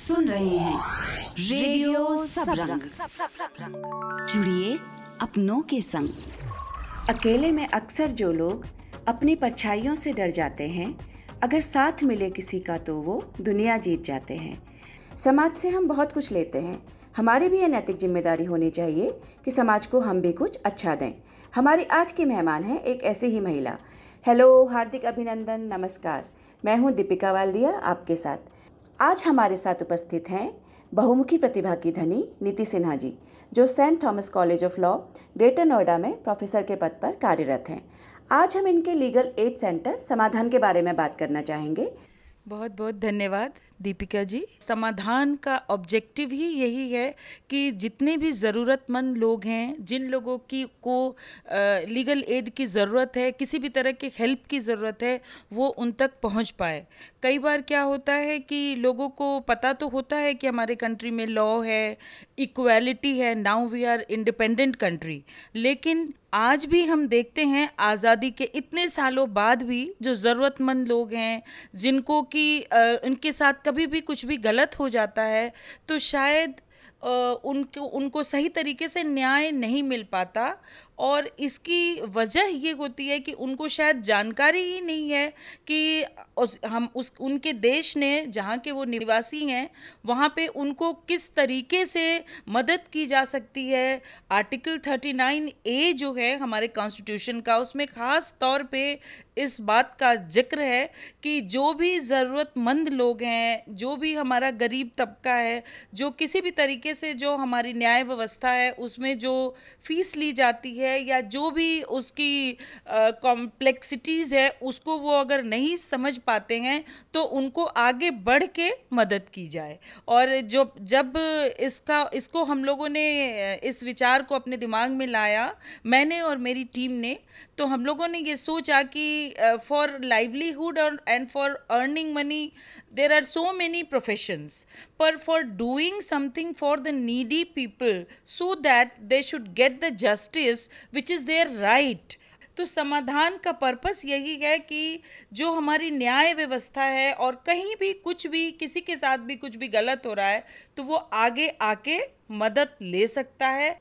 सुन रहे हैं। रेडियो सबरंग। जुड़िए अपनों के संग। अकेले में अक्सर जो लोग अपनी परछाइयों से डर जाते हैं अगर साथ मिले किसी का तो वो दुनिया जीत जाते हैं। समाज से हम बहुत कुछ लेते हैं। हमारी भी ये नैतिक ज़िम्मेदारी होनी चाहिए कि समाज को हम भी कुछ अच्छा दें। हमारी आज की मेहमान है एक ऐसी ही महिला। हेलो हार्दिक अभिनंदन नमस्कार। मैं हूँ दीपिका वालदिया आपके साथ। आज हमारे साथ उपस्थित हैं बहुमुखी प्रतिभा की धनी नीति सिन्हा जी, जो Saint Thomas College of Law, Greater Noida में प्रोफेसर के पद पर कार्यरत हैं। आज हम इनके लीगल एड सेंटर समाधान के बारे में बात करना चाहेंगे। बहुत बहुत धन्यवाद, दीपिका जी। समाधान का ऑब्जेक्टिव ही यही है कि जितने भी ज़रूरतमंद लोग हैं, जिन लोगों की को लीगल एड की ज़रूरत है, किसी भी तरह की हेल्प की ज़रूरत है, वो उन तक पहुँच पाए। कई बार क्या होता है कि लोगों को पता तो होता है कि हमारे कंट्री में लॉ है इक्वालिटी है now we are independent country लेकिन आज भी हम देखते हैं आज़ादी के इतने सालों बाद भी जो ज़रूरतमंद लोग हैं, जिनको कि उनके साथ कभी भी कुछ भी गलत हो जाता है तो शायद उनको उनको सही तरीके से न्याय नहीं मिल पाता और इसकी वजह ये होती है कि उनको शायद जानकारी ही नहीं है कि उस, हम उस उनके देश ने जहाँ के वो निवासी हैं वहाँ पे उनको किस तरीके से मदद की जा सकती है। आर्टिकल 39 ए जो है हमारे कॉन्स्टिट्यूशन का उसमें ख़ास तौर पे इस बात का ज़िक्र है कि जो भी ज़रूरतमंद लोग हैं जो भी हमारा गरीब तबका है जो किसी भी तरीके से जो हमारी न्याय व्यवस्था है उसमें जो फ़ीस ली जाती है या जो भी उसकी कॉम्प्लेक्सिटीज़ है, उसको वो अगर नहीं समझ पाते हैं तो उनको आगे बढ़ के मदद की जाए। और जो, जब इसका, इसको हम लोगों ने इस विचार को अपने दिमाग में लाया, मैंने और मेरी टीम ने तो हम लोगों ने ये सोचा कि फॉर लाइवलीहुड और and for earning money there are so many professions पर for doing something for the needy people so that they should get the justice which is their right तो समाधान का पर्पस यही है कि जो हमारी न्याय व्यवस्था है और कहीं भी कुछ भी किसी के साथ भी कुछ भी गलत हो रहा है तो वो आगे आके मदद ले सकता है।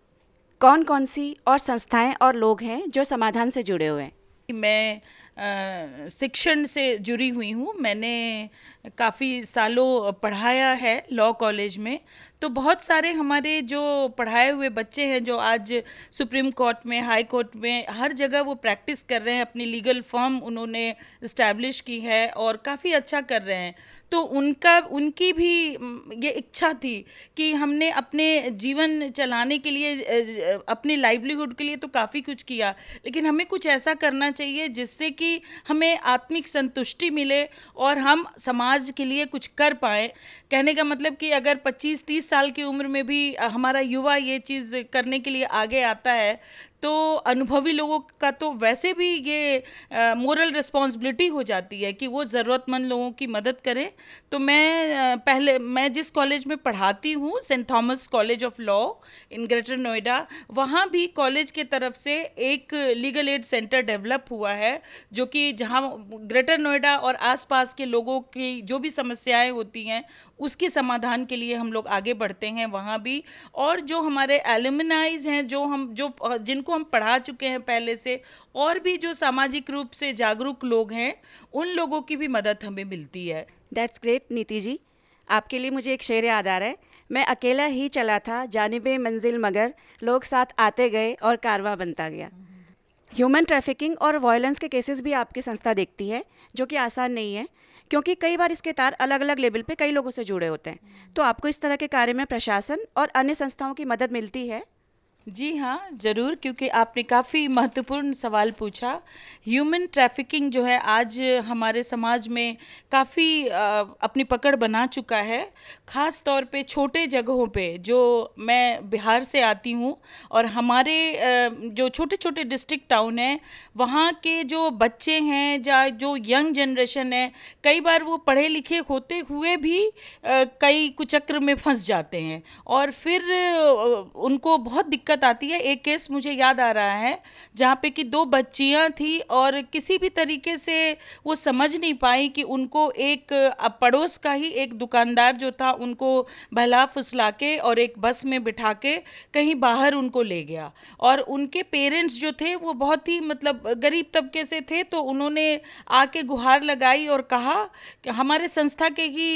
कौन कौन सी और संस्थाएँ और लोग हैं जो समाधान से जुड़े हुए हैं? मैं शिक्षण से जुड़ी हुई हूँ। मैंने काफ़ी सालों पढ़ाया है लॉ कॉलेज में। तो बहुत सारे हमारे जो पढ़ाए हुए बच्चे हैं, जो आज सुप्रीम कोर्ट में, हाई कोर्ट में, हर जगह वो प्रैक्टिस कर रहे हैं, अपनी लीगल फॉर्म उन्होंने इस्टेब्लिश की है और काफ़ी अच्छा कर रहे हैं। तो उनका, उनकी भी ये इच्छा थी कि हमने अपने जीवन चलाने के लिए अपने लाइवलीहुड के लिए तो काफ़ी कुछ किया, लेकिन हमें कुछ ऐसा करना चाहिए जिससे कि हमें आत्मिक संतुष्टि मिले और हम समाज के लिए कुछ कर पाए। कहने का मतलब कि अगर 25-30 साल की उम्र में भी हमारा युवा ये चीज़ करने के लिए आगे आता है तो अनुभवी लोगों का तो वैसे भी ये मोरल रिस्पॉन्सिबिलिटी हो जाती है कि वो ज़रूरतमंद लोगों की मदद करें। तो मैं आ, पहले मैं जिस कॉलेज में पढ़ाती हूँ Saint Thomas College of Law in Greater Noida वहाँ भी कॉलेज के तरफ़ से एक लीगल एड सेंटर डेवलप हुआ है जो कि जहाँ ग्रेटर नोएडा और आसपास के लोगों की जो भी समस्याएँ होती हैं उसके समाधान के लिए हम लोग आगे बढ़ते हैं वहाँ भी। और जो हमारे एलिमनाइज हैं जो हम जो जिनको जिनको हम पढ़ा चुके हैं पहले से, और भी जो सामाजिक रूप से जागरूक लोग हैं, उन लोगों की भी मदद हमें मिलती है। दैट्स ग्रेट नीति जी आपके लिए मुझे एक शेर याद आ रहा है। मैं अकेला ही चला था, जानब मंजिल मगर लोग साथ आते गए और कारवा बनता गया। ह्यूमन ट्रैफिकिंग और वायलेंस के केसेस भी आपकी संस्था देखती है, जो कि आसान नहीं है, क्योंकि कई बार इसके तार अलग अलग लेवल पे कई लोगों से जुड़े होते हैं। तो आपको इस तरह के कार्य में प्रशासन और अन्य संस्थाओं की मदद मिलती है? जी हाँ ज़रूर, क्योंकि आपने काफ़ी महत्वपूर्ण सवाल पूछा। ह्यूमन ट्रैफिकिंग जो है, आज हमारे समाज में काफ़ी अपनी पकड़ बना चुका है। ख़ास तौर पे छोटे जगहों पे, जो मैं बिहार से आती हूँ, और हमारे जो छोटे छोटे डिस्ट्रिक्ट टाउन हैं, वहाँ के जो बच्चे हैं, या जो यंग जनरेशन है, कई बार वो पढ़े लिखे होते हुए भी कई कुचक्र में फंस जाते हैं। और फिर उनको बहुत दिक्कत दिक्कत आती है, एक केस मुझे याद आ रहा है, जहाँ पे कि दो बच्चियाँ थी और किसी भी तरीके से वो समझ नहीं पाई कि उनको एक पड़ोस का ही एक दुकानदार जो था, उनको भला फुसला के और एक बस में बिठा के कहीं बाहर उनको ले गया। और उनके पेरेंट्स जो थे, वो बहुत ही मतलब गरीब तबके से थे तो उन्होंने आके गुहार लगाई और कहा कि हमारे संस्था के ही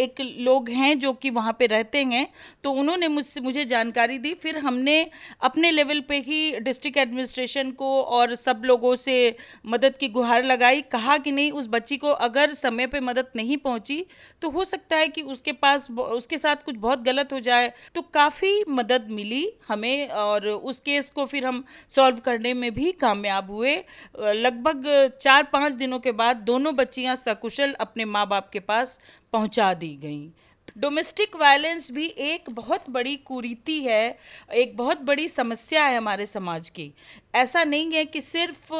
एक लोग हैं जो कि वहाँ पे रहते हैं। तो उन्होंने मुझसे, मुझे जानकारी दी, फिर हमने अपने लेवल पे ही डिस्ट्रिक्ट एडमिनिस्ट्रेशन को और सब लोगों से मदद की गुहार लगाई, कहा कि नहीं, उस बच्ची को अगर समय पे मदद नहीं पहुँची तो हो सकता है कि उसके पास उसके साथ कुछ बहुत गलत हो जाए। तो काफ़ी मदद मिली हमें और उस केस को फिर हम सॉल्व करने में भी कामयाब हुए। लगभग चार पाँच दिनों के बाद दोनों बच्चियाँ सकुशल अपने माँ बाप के पास पहुँचा दी गई। डोमेस्टिक वायलेंस भी एक बहुत बड़ी कुरीति है, एक बहुत बड़ी समस्या है हमारे समाज की। ऐसा नहीं है कि सिर्फ़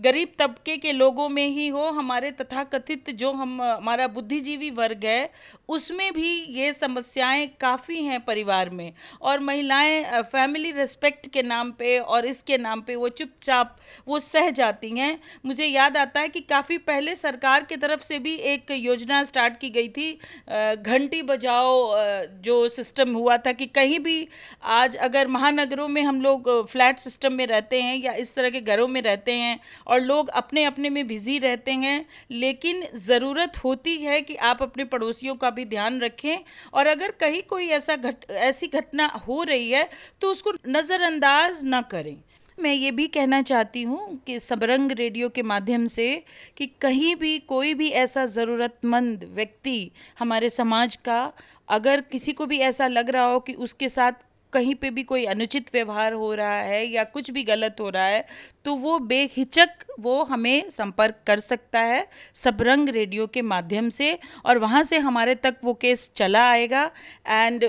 गरीब तबके के लोगों में ही हो, हमारे तथाकथित जो हम, हमारा बुद्धिजीवी वर्ग है, उसमें भी ये समस्याएँ काफ़ी हैं परिवार में। और महिलाएँ फैमिली रिस्पेक्ट के नाम पे और इसके नाम पे वो चुपचाप, वो सह जाती हैं। मुझे याद आता है कि काफ़ी पहले सरकार की तरफ़ से भी एक योजना स्टार्ट की गई थी घंटी बजाओ जो सिस्टम हुआ था कि कहीं भी आज अगर महानगरों में हम लोग फ्लैट सिस्टम में रहते हैं या इस तरह के घरों में रहते हैं और लोग अपने अपने में बिज़ी रहते हैं, लेकिन ज़रूरत होती है कि आप अपने पड़ोसियों का भी ध्यान रखें और अगर कहीं कोई ऐसा घट, ऐसी घटना हो रही है तो उसको नज़रअंदाज ना करें। मैं ये भी कहना चाहती हूँ कि सबरंग रेडियो के माध्यम से कि कहीं भी कोई भी ऐसा ज़रूरतमंद व्यक्ति हमारे समाज का अगर किसी को भी ऐसा लग रहा हो कि उसके साथ कहीं पे भी कोई अनुचित व्यवहार हो रहा है या कुछ भी गलत हो रहा है तो वो बेहिचक वो हमें संपर्क कर सकता है सबरंग रेडियो के माध्यम से और वहाँ से हमारे तक वो केस चला आएगा एंड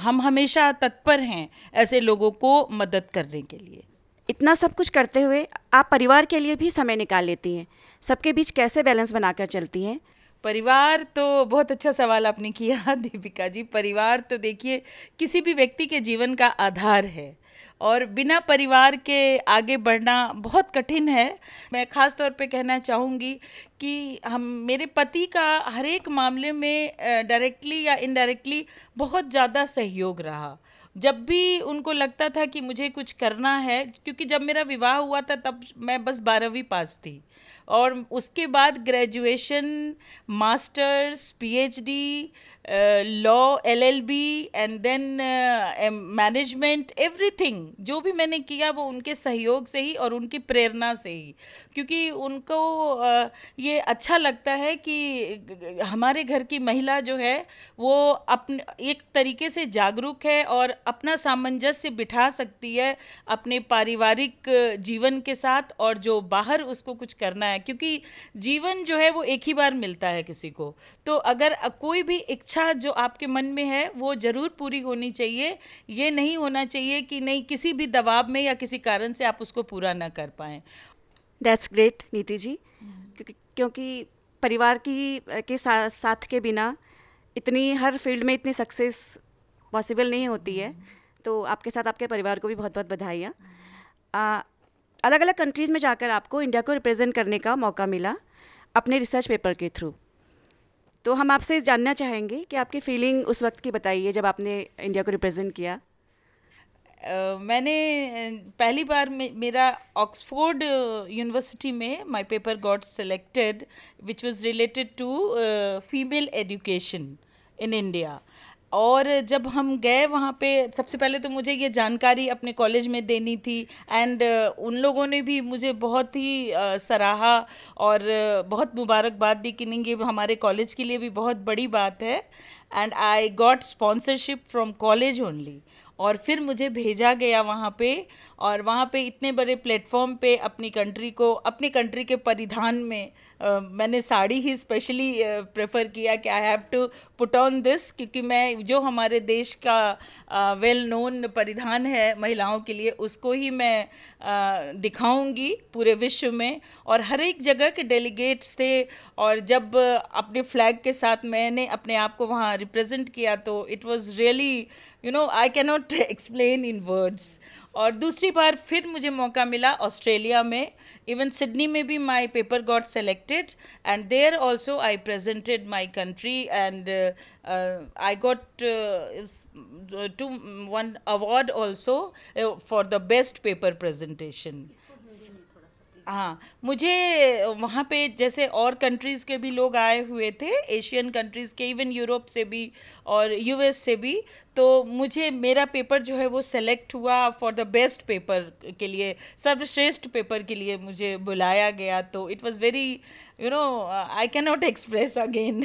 हम हमेशा तत्पर हैं ऐसे लोगों को मदद करने के लिए। इतना सब कुछ करते हुए आप परिवार के लिए भी समय निकाल लेती हैं। सबके बीच कैसे बैलेंस बनाकर चलती हैं? परिवार तो बहुत अच्छा सवाल आपने किया दीपिका जी। परिवार तो देखिए, किसी भी व्यक्ति के जीवन का आधार है और बिना परिवार के आगे बढ़ना बहुत कठिन है। मैं ख़ास तौर पे कहना चाहूँगी कि हम, मेरे पति का हर एक मामले में डायरेक्टली या इनडायरेक्टली बहुत ज़्यादा सहयोग रहा जब भी उनको लगता था कि मुझे कुछ करना है, क्योंकि जब मेरा विवाह हुआ था, तब मैं बस बारहवीं पास थी। और उसके बाद graduation masters PhD law L L B and then management everything जो भी मैंने किया वो उनके सहयोग से ही और उनकी प्रेरणा से ही। क्योंकि उनको uh, ये अच्छा लगता है कि हमारे घर की महिला जो है वो अपने एक तरीके से जागरूक है और अपना सामंजस्य बिठा सकती है अपने पारिवारिक जीवन के साथ और जो बाहर उसको कुछ करना है। क्योंकि जीवन जो है वो एक ही बार मिलता है किसी को। तो अगर कोई भी इच्छा इच्छा जो आपके मन में है, वो ज़रूर पूरी होनी चाहिए। ये नहीं होना चाहिए कि नहीं, किसी भी दबाव में या किसी कारण से आप उसको पूरा ना कर पाएँ। दैट्स ग्रेट नीति जी क्योंकि परिवार की, के साथ साथ के बिना इतनी, हर फ़ील्ड में इतनी सक्सेस पॉसिबल नहीं होती है। तो आपके साथ आपके परिवार को भी बहुत बहुत बधाइयाँ। अलग अलग कंट्रीज़ में जाकर आपको इंडिया को रिप्रेजेंट करने का मौका मिला अपने रिसर्च पेपर के थ्रू तो हम आपसे जानना चाहेंगे कि आपकी फीलिंग उस वक्त की बताइए जब आपने इंडिया को रिप्रेजेंट किया। Uh, मैंने पहली बार मे, मेरा ऑक्सफोर्ड यूनिवर्सिटी में my paper got selected which was related to female education in India और जब हम गए वहाँ पे, सबसे पहले तो मुझे ये जानकारी अपने कॉलेज में देनी थी एंड उन लोगों ने भी मुझे बहुत ही सराहा और बहुत मुबारकबाद दी कि नहीं, ये हमारे कॉलेज के लिए भी बहुत बड़ी बात है and I got sponsorship from college only और फिर मुझे भेजा गया वहाँ पे और वहाँ पे इतने बड़े प्लेटफॉर्म पे अपनी कंट्री को, अपनी कंट्री के परिधान में मैंने साड़ी ही स्पेशली प्रेफर किया कि I have to put on this क्योंकि मैं, जो हमारे देश का वेल नोन परिधान है महिलाओं के लिए, उसको ही मैं दिखाऊँगी पूरे विश्व में। और हर एक जगह के डेलीगेट्स थे और जब अपने फ्लैग के साथ मैंने अपने आप को वहाँ रिप्रेजेंट किया तो it was really you know I cannot not explain in words और दूसरी बार फिर मुझे मौका मिला ऑस्ट्रेलिया में। इवन सिडनी में भी my paper got selected and there also I presented my country and I got to one award also for the best paper presentation हाँ मुझे वहाँ पे जैसे और कंट्रीज़ के भी लोग आए हुए थे एशियन कंट्रीज़ के इवन यूरोप से भी और यूएस से भी तो मुझे मेरा पेपर जो है वो सेलेक्ट हुआ फॉर द बेस्ट पेपर के लिए सर्वश्रेष्ठ पेपर के लिए मुझे बुलाया गया। तो it was very you know I can not express again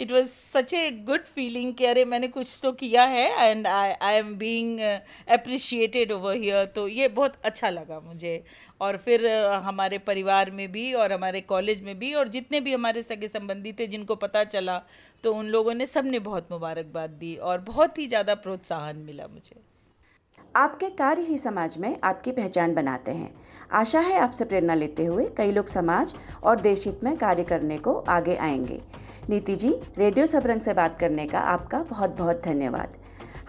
it was such a good feeling कि अरे मैंने कुछ तो किया है and I I am being appreciated over here तो ये बहुत अच्छा लगा मुझे। और फिर uh, हमारे परिवार में भी और हमारे कॉलेज में भी और जितने भी हमारे सगे संबंधी थे जिनको पता चला तो उन लोगों ने सबने बहुत मुबारकबाद दी और बहुत ही ज़्यादा प्रोत्साहन मिला मुझे। आपके कार्य ही समाज में आपकी पहचान बनाते हैं। आशा है आपसे प्रेरणा लेते हुए कई लोग समाज और देश हित में कार्य करने को आगे आएँगे। नीति जी, रेडियो सबरंग से बात करने का आपका बहुत बहुत धन्यवाद।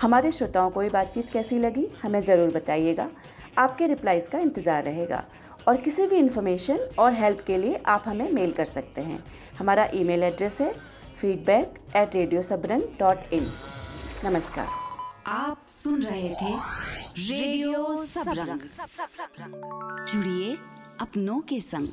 हमारे श्रोताओं को ये बातचीत कैसी लगी, हमें ज़रूर बताइएगा। आपके रिप्लाइज़ का इंतज़ार रहेगा। और किसी भी इन्फॉर्मेशन और हेल्प के लिए आप हमें मेल कर सकते हैं। हमारा ईमेल एड्रेस है feedback at radio Sabrang dot in नमस्कार। आप सुन रहे थे रेडियो सबरंग। जुड़िए अपनों के संग।